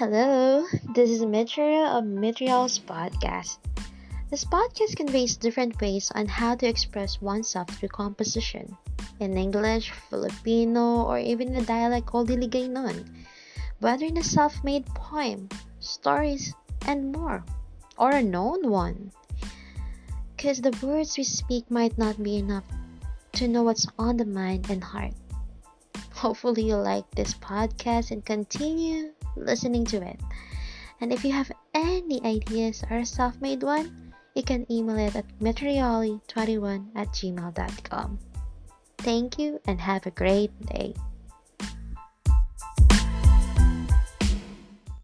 Hello, this is Mitria of Mitrial's podcast. This podcast conveys different ways on how to express oneself through composition in English, Filipino, or even a dialect called Hiligaynon, whether in a self made poem, stories, and more, or a known one. Because the words we speak might not be enough to know what's on the mind and heart. Hopefully, you like this podcast and continue listening to it. And if you have any ideas or a self made one, you can email it at metrioli21 at gmail.com. Thank you and have a great day.